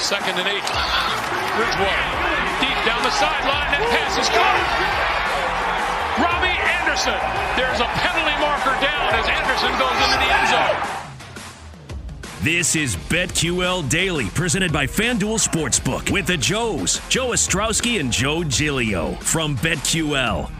Second and eight. Bridgewater. Deep down the sideline. That pass is caught. Robbie Anderson. There's a penalty marker down as Anderson goes into the end zone. This is BetQL Daily, presented by FanDuel Sportsbook with the Joes, Joe Ostrowski and Joe Giglio from BetQL.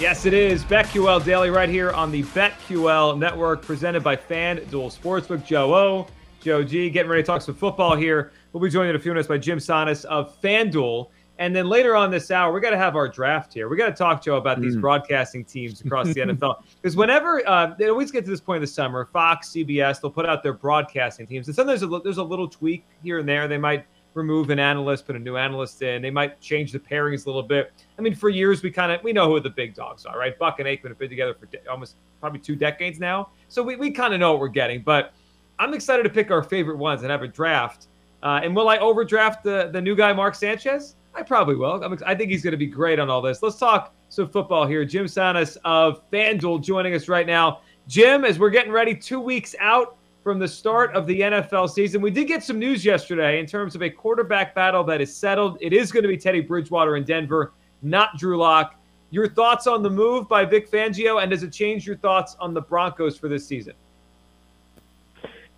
Yes, it is BetQL Daily right here on the BetQL Network, presented by FanDuel Sportsbook. Joe O, Joe G, getting ready to talk some football here. We'll be joined in a few minutes by Jim Sannes of FanDuel. And then later on this hour, we got to have our draft here. We got to talk, Joe, about these mm. broadcasting teams across the NFL. Because whenever uh, they always get to this point in the summer, Fox, CBS, they'll put out their broadcasting teams. And sometimes there's a, there's a little tweak here and there. They might remove an analyst, put a new analyst in. They might change the pairings a little bit. I mean, for years we kind of we know who the big dogs are, right? Buck and Aikman have been together for de- almost probably two decades now, so we, we kind of know what we're getting. But I'm excited to pick our favorite ones and have a draft. Uh, and will I overdraft the the new guy Mark Sanchez? I probably will. I'm, i think he's going to be great on all this. Let's talk some football here. Jim Sannes of FanDuel joining us right now. Jim, as we're getting ready, two weeks out from the start of the NFL season, we did get some news yesterday in terms of a quarterback battle that is settled. It is going to be Teddy Bridgewater in Denver, not Drew Lock. Your thoughts on the move by Vic Fangio, and does it change your thoughts on the Broncos for this season?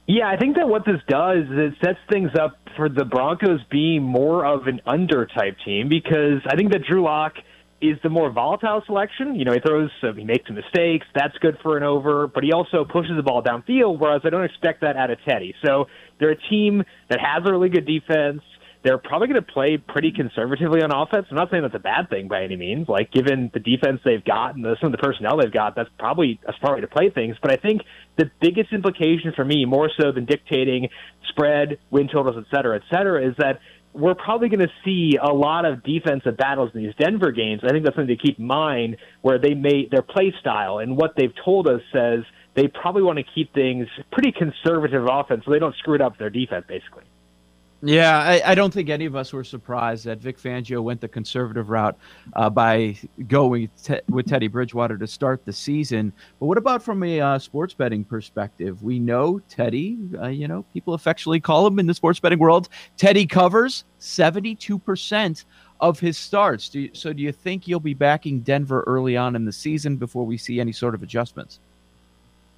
Yeah, I think that what this does is it sets things up for the Broncos being more of an under type team because I think that Drew Lock is the more volatile selection. You know, he throws, uh, he makes mistakes. That's good for an over, but he also pushes the ball downfield, whereas I don't expect that out of Teddy. So they're a team that has a really good defense. They're probably going to play pretty conservatively on offense. I'm not saying that's a bad thing by any means. Like, given the defense they've got and the, some of the personnel they've got, that's probably a smart way to play things. But I think the biggest implication for me, more so than dictating spread, win totals, et cetera, et cetera, is that we're probably going to see a lot of defensive battles in these Denver games. I think that's something to keep in mind where they may their play style and what they've told us says they probably want to keep things pretty conservative offense so they don't screw it up their defense basically. Yeah, I, I, don't think any of us were surprised that Vic Fangio went the conservative route uh, by going te- with Teddy Bridgewater to start the season. But what about from a uh, sports betting perspective? We know Teddy, uh, you know, people affectionately call him in the sports betting world, Teddy covers 72% of his starts. Do you, so do you think you'll be backing Denver early on in the season before we see any sort of adjustments?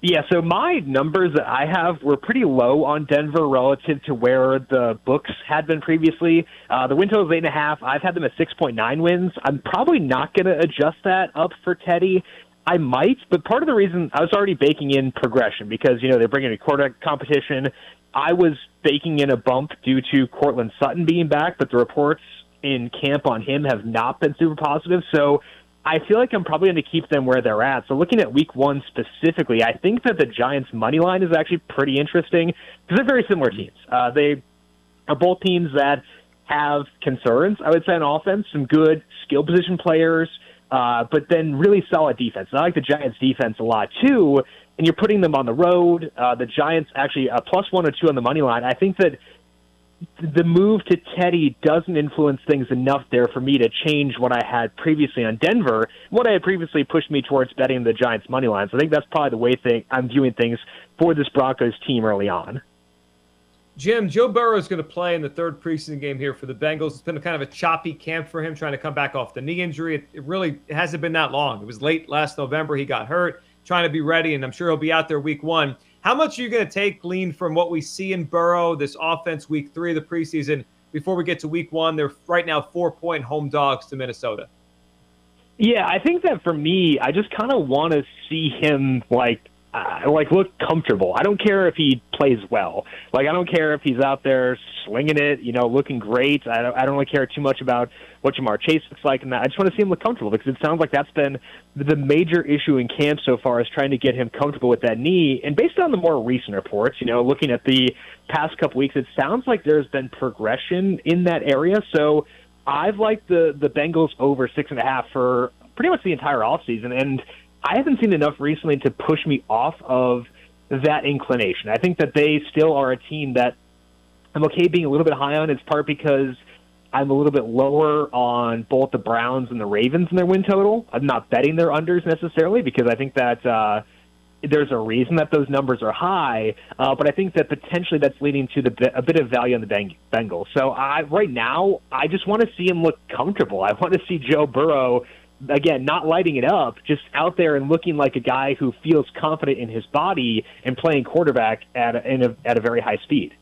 Yeah, so my numbers that I have were pretty low on Denver relative to where the books had been previously. Uh, the win total is eight and a half. I've had them at six point nine wins. I'm probably not going to adjust that up for Teddy. I might, but part of the reason I was already baking in progression because you know they're bringing a quarterback competition. I was baking in a bump due to Courtland Sutton being back, but the reports in camp on him have not been super positive. So I feel like I'm probably going to keep them where they're at. So looking at week one specifically, I think that the Giants' money line is actually pretty interesting because they're very similar teams. Uh, they are both teams that have concerns, I would say, on offense, some good skill position players, uh, but then really solid defense. And I like the Giants' defense a lot too. And you're putting them on the road. Uh, the Giants actually a plus one or two on the money line. I think that the move to Teddy doesn't influence things enough there for me to change what I had previously on Denver. What I had previously pushed me towards betting the Giants money line. So I think that's probably the way thing I'm viewing things for this Broncos team early on. Jim, Joe Burrow is going to play in the third preseason game here for the Bengals. It's been a kind of a choppy camp for him trying to come back off the knee injury. It, it really it hasn't been that long. It was late last November. He got hurt, trying to be ready, and I'm sure he'll be out there week one. How much are you going to take, Lean, from what we see in Burrow, this offense, week three of the preseason, before we get to week one? They're right now four point home dogs to Minnesota. Yeah, I think that for me, I just kind of want to see him like uh, like look comfortable. I don't care if he plays well. Like I don't care if he's out there slinging it, you know, looking great. I don't, I don't really care too much about what Ja'Marr Chase looks like and that. I just want to see him look comfortable because it sounds like that's been the major issue in camp so far is trying to get him comfortable with that knee. And based on the more recent reports, you know, looking at the past couple weeks, it sounds like there's been progression in that area. So I've liked the the Bengals over six and a half for pretty much the entire offseason. And I haven't seen enough recently to push me off of that inclination. I think that they still are a team that I'm okay being a little bit high on. It's part because I'm a little bit lower on both the Browns and the Ravens in their win total. I'm not betting their unders necessarily because I think that uh, there's a reason that those numbers are high, uh, but I think that potentially that's leading to the, a bit of value on the Beng- Bengals. So I, right now, I just want to see him look comfortable. I want to see Joe Burrow again, not lighting it up, just out there and looking like a guy who feels confident in his body and playing quarterback at a, a at a very high speed.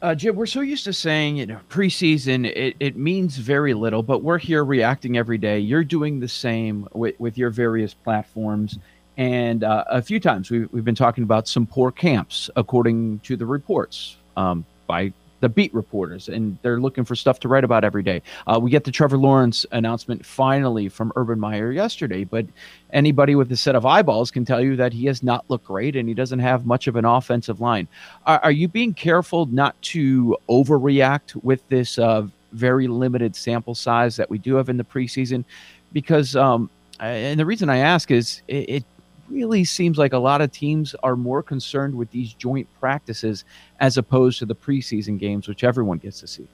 Uh, Jim, we're so used to saying, you know, preseason, it, it means very little, but we're here reacting every day. You're doing the same with, with your various platforms. And uh, a few times we've, we've been talking about some poor camps, according to the reports um, by the beat reporters, and they're looking for stuff to write about every day. Uh, we get the Trevor Lawrence announcement finally from Urban Meyer yesterday, but anybody with a set of eyeballs can tell you that he has not looked great and he doesn't have much of an offensive line. Are, are you being careful not to overreact with this uh, very limited sample size that we do have in the preseason? Because, um, and the reason I ask is it, it really seems like a lot of teams are more concerned with these joint practices as opposed to the preseason games, which everyone gets to see.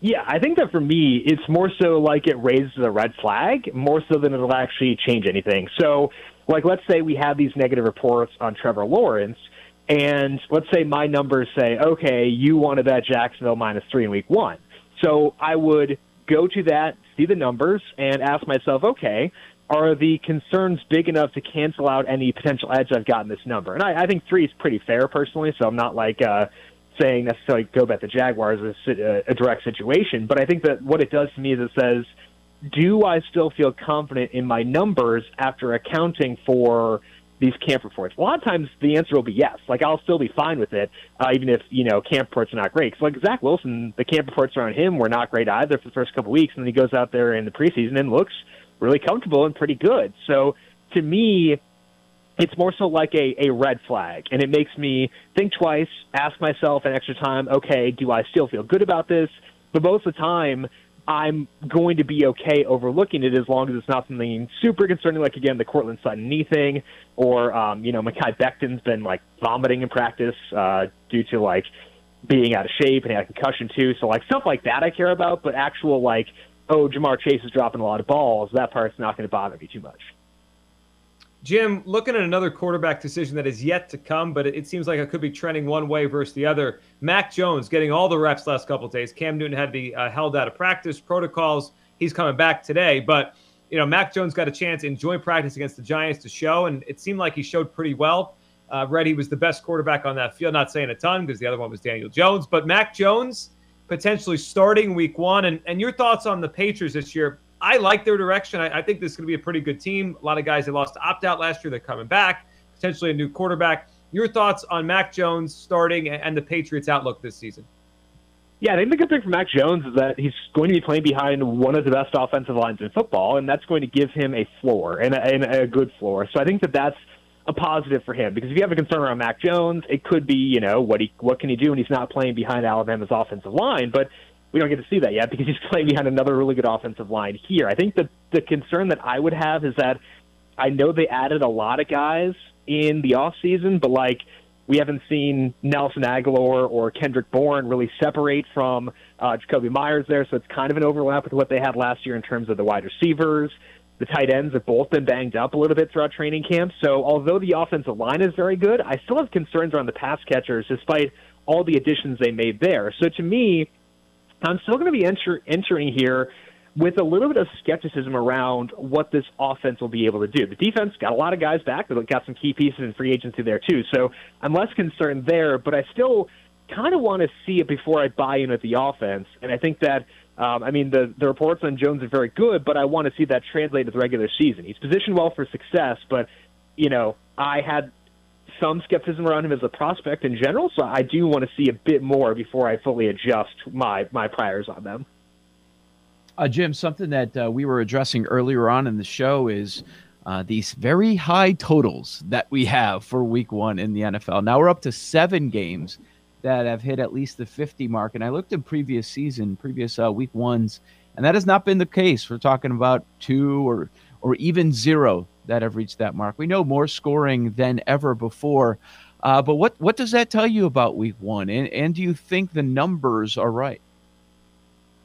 Yeah, I think that for me, it's more so like it raises a red flag more so than it'll actually change anything. So, like, let's say we have these negative reports on Trevor Lawrence, and let's say my numbers say, okay, you wanted that Jacksonville minus three in week one. So I would go to that, see the numbers, and ask myself, okay, are the concerns big enough to cancel out any potential edge I've got in this number? And I, I think three is pretty fair personally, so I'm not like uh, saying necessarily go bet the Jaguars is a, a direct situation. But I think that what it does to me is it says, do I still feel confident in my numbers after accounting for these camp reports? A lot of times the answer will be yes. Like I'll still be fine with it, uh, even if you know camp reports are not great. Because like Zach Wilson, the camp reports around him were not great either for the first couple weeks, and then he goes out there in the preseason and looks really comfortable and pretty good. So to me, it's more so like a, a red flag, and it makes me think twice, ask myself an extra time, okay, do I still feel good about this? But most of the time, I'm going to be okay overlooking it as long as it's not something super concerning, like again the Courtland Sutton knee thing, or um, you know Mekhi Becton's been like vomiting in practice uh, due to like being out of shape and had a concussion too. So like stuff like that I care about, but actual like oh, Ja'Marr Chase is dropping a lot of balls, that part's not going to bother me too much. Jim, looking at another quarterback decision that is yet to come, but it, seems like it could be trending one way versus the other. Mac Jones getting all the reps last couple days. Cam Newton had to be uh, held out of practice protocols. He's coming back today, but you know Mac Jones got a chance in joint practice against the Giants to show, and it seemed like he showed pretty well. Uh, Reddy was the best quarterback on that field. Not saying a ton because the other one was Daniel Jones, but Mac Jones potentially starting week one. And, and your thoughts on the Patriots this year? I like their direction. I, I think this is going to be a pretty good team. A lot of guys they lost to opt out last year. They're coming back, potentially a new quarterback. Your thoughts on Mac Jones starting and the Patriots' outlook this season? Yeah, I think the good thing for Mac Jones is that he's going to be playing behind one of the best offensive lines in football, and that's going to give him a floor and a, and a good floor. So I think that that's a positive for him because if you have a concern around Mac Jones, it could be you know what he what can he do when he's not playing behind Alabama's offensive line, but we don't get to see that yet because he's playing behind another really good offensive line here. I think the the concern that I would have is that I know they added a lot of guys in the off season, but like we haven't seen Nelson Agholor or Kendrick Bourne really separate from uh, Jakobi Meyers there, so it's kind of an overlap with what they had last year in terms of the wide receivers. The tight ends have both been banged up a little bit throughout training camp. So although the offensive line is very good, I still have concerns around the pass catchers despite all the additions they made there. So to me, I'm still going to be enter- entering here with a little bit of skepticism around what this offense will be able to do. The defense got a lot of guys back. They've got some key pieces in free agency there too. So I'm less concerned there, but I still kind of want to see it before I buy in with the offense. And I think that um, I mean, the, the reports on Jones are very good, but I want to see that translate to the regular season. He's positioned well for success, but, you know, I had some skepticism around him as a prospect in general, so I do want to see a bit more before I fully adjust my, my priors on them. Uh, Jim, something that uh, we were addressing earlier on in the show is uh, these very high totals that we have for week one in the NFL. Now we're up to seven games that have hit at least the 50 mark. And I looked at previous season, previous uh, week ones, and that has not been the case. We're talking about two or or even zero that have reached that mark. We know more scoring than ever before. Uh, but what what does that tell you about week one? And and do you think the numbers are right?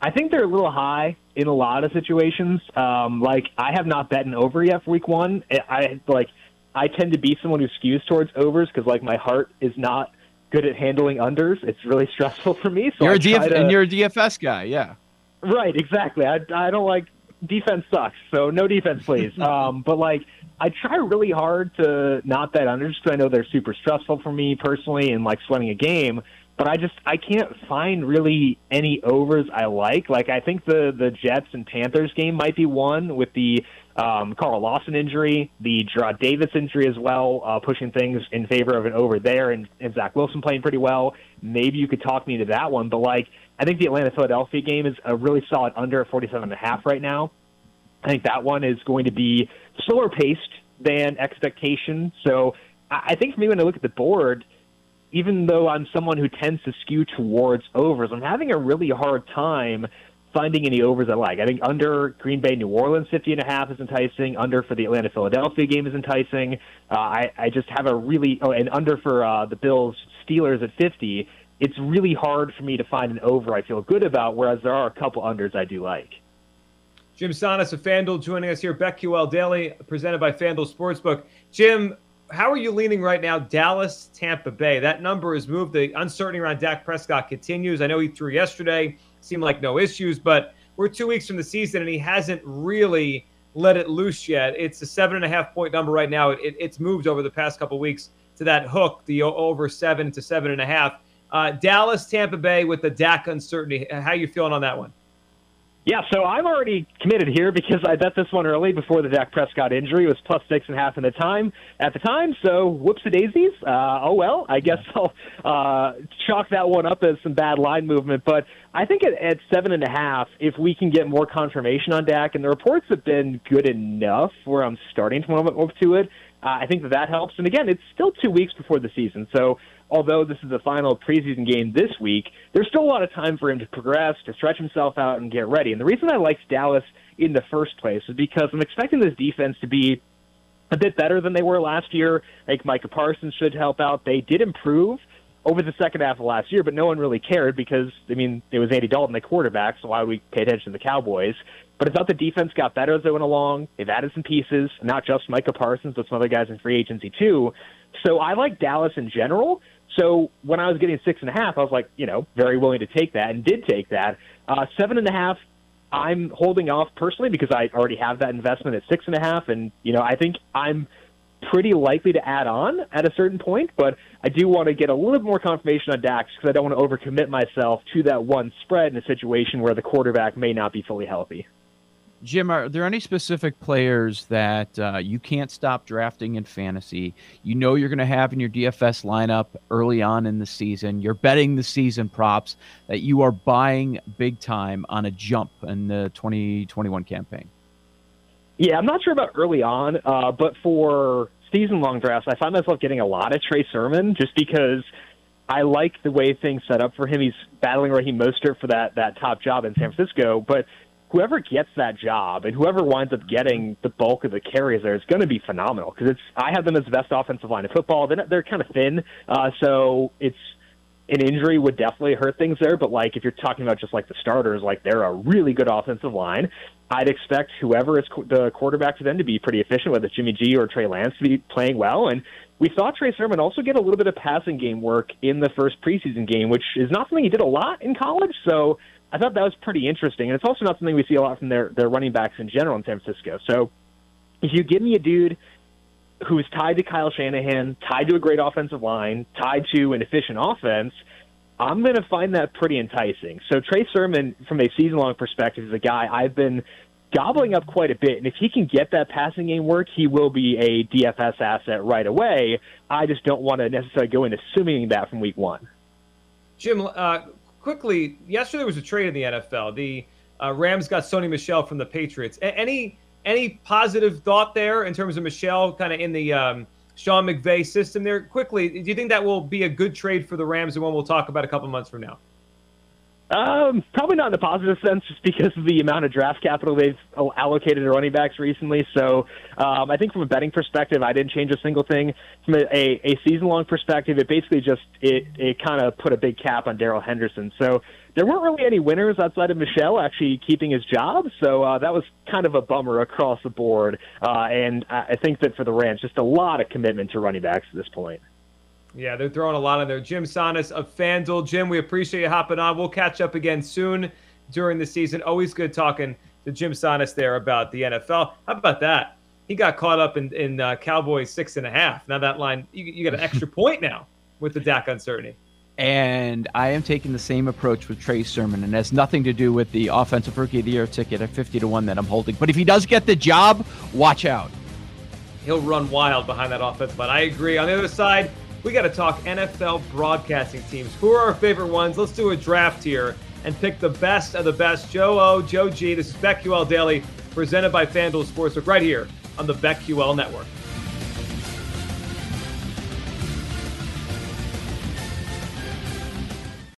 I think they're a little high in a lot of situations. Um, like I have not bet over yet for week one. I like I tend to be someone who skews towards overs because like my heart is not good at handling unders. It's really stressful for me. So you're I a DF- to, and you're a DFS guy, yeah. Right, exactly. I I don't like defense sucks, so no defense, please. um, but like I try really hard to not bet unders because I know they're super stressful for me personally and like sweating a game. But I just I can't find really any overs I like. Like I think the the Jets and Panthers game might be one with the um, Carl Lawson injury, the Jarrad Davis injury as well, uh, pushing things in favor of an over there, and, and Zach Wilson playing pretty well. Maybe you could talk me into that one, but like I think the Atlanta Philadelphia game is a really solid under at 47 and a half right now. I think that one is going to be slower paced than expectation. So I, I think for me, when I look at the board, even though I'm someone who tends to skew towards overs, I'm having a really hard time finding any overs I like. I think under Green Bay, New Orleans, 50 and a half is enticing. Under for the Atlanta Philadelphia game is enticing. Uh, I, I just have a really, oh, and under for uh, the Bills Steelers at 50. It's really hard for me to find an over I feel good about, whereas there are a couple unders I do like. Jim Sannes of FanDuel joining us here. BetQL Daily, presented by FanDuel Sportsbook. Jim, how are you leaning right now? Dallas, Tampa Bay. That number has moved. The uncertainty around Dak Prescott continues. I know he threw yesterday, seemed like no issues, but we're two weeks from the season and he hasn't really let it loose yet. It's a seven and a half point number right now. It, it's moved over the past couple weeks to that hook, the over seven to seven and a half. Uh, Dallas, Tampa Bay with the Dak uncertainty. How are you feeling on that one? Yeah, so I'm already committed here because I bet this one early before the Dak Prescott injury it was plus six and a half in the time at the time. So whoops a daisies. Uh, oh well, I guess I'll uh, chalk that one up as some bad line movement. But I think at, at seven and a half, if we can get more confirmation on Dak, and the reports have been good enough where I'm starting to warm up to it, uh, I think that that helps. And again, it's still two weeks before the season, so although this is the final preseason game this week, there's still a lot of time for him to progress, to stretch himself out, and get ready. And the reason I liked Dallas in the first place is because I'm expecting this defense to be a bit better than they were last year. Think Micah Parsons should help out. They did improve over the second half of last year, but no one really cared because, I mean, it was Andy Dalton, the quarterback, so why would we pay attention to the Cowboys? But I thought the defense got better as they went along. They've added some pieces, not just Micah Parsons, but some other guys in free agency too. So I like Dallas in general. So when I was getting six and a half, I was like, you know, very willing to take that and did take that. Uh, seven and a half, I'm holding off personally because I already have that investment at six and a half, and you know, I think I'm pretty likely to add on at a certain point, but I do want to get a little bit more confirmation on Dak's because I don't want to overcommit myself to that one spread in a situation where the quarterback may not be fully healthy. Jim, are there any specific players that uh, you can't stop drafting in fantasy? You know you're going to have in your DFS lineup early on in the season. You're betting the season props that you are buying big time on a jump in the 2021 campaign. Yeah, I'm not sure about early on, uh, but for season long drafts, I find myself getting a lot of Trey Sermon just because I like the way things set up for him. He's battling Raheem Mostert for that that top job in San Francisco, but whoever gets that job and whoever winds up getting the bulk of the carries there is going to be phenomenal because it's I have them as the best offensive line of football. They're, they're kind of thin, uh, so it's an injury would definitely hurt things there. But like if you're talking about just like the starters, like they're a really good offensive line. I'd expect whoever is the quarterback for them to be pretty efficient, whether it's Jimmy G or Trey Lance, to be playing well. And we saw Trey Sermon also get a little bit of passing game work in the first preseason game, which is not something he did a lot in college. So I thought that was pretty interesting, and it's also not something we see a lot from their their running backs in general in San Francisco. So if you give me a dude who is tied to Kyle Shanahan, tied to a great offensive line, tied to an efficient offense, I'm going to find that pretty enticing. So Trey Sermon, from a season long perspective, is a guy I've been gobbling up quite a bit. And if he can get that passing game work, he will be a DFS asset right away. I just don't want to necessarily go in assuming that from week one. Jim, uh, quickly, yesterday there was a trade in the NFL. The uh, Rams got Sony Michel from the Patriots. A- any any positive thought there in terms of Michelle kind of in the um, Sean McVay system there? Quickly, do you think that will be a good trade for the Rams and one we'll talk about a couple months from now? Um, probably not in a positive sense, just because of the amount of draft capital they've allocated to running backs recently. So, um, I think from a betting perspective, I didn't change a single thing. From a, a, season long perspective, it basically just it it kind of put a big cap on Darrell Henderson. So there weren't really any winners outside of Michel actually keeping his job. So uh, that was kind of a bummer across the board. Uh, and I think that for the Rams, just a lot of commitment to running backs at this point. Yeah, they're throwing a lot in there. Jim Sannes of FanDuel. Jim, we appreciate you hopping on. We'll catch up again soon during the season. Always good talking to Jim Sannes there about the NFL. How about that? He got caught up in, in uh, Cowboys six and a half. Now that line, you, you got an extra point now with the Dak uncertainty. And I am taking the same approach with Trey Sermon, and has nothing to do with the offensive rookie of the year ticket at 50 to 1 that I'm holding. But if he does get the job, watch out. He'll run wild behind that offense, but I agree. On the other side, we got to talk NFL broadcasting teams. Who are our favorite ones? Let's do a draft here and pick the best of the best. Joe O, Joe G. This is BetQL Daily, presented by FanDuel Sportsbook, right here on the BetQL Network.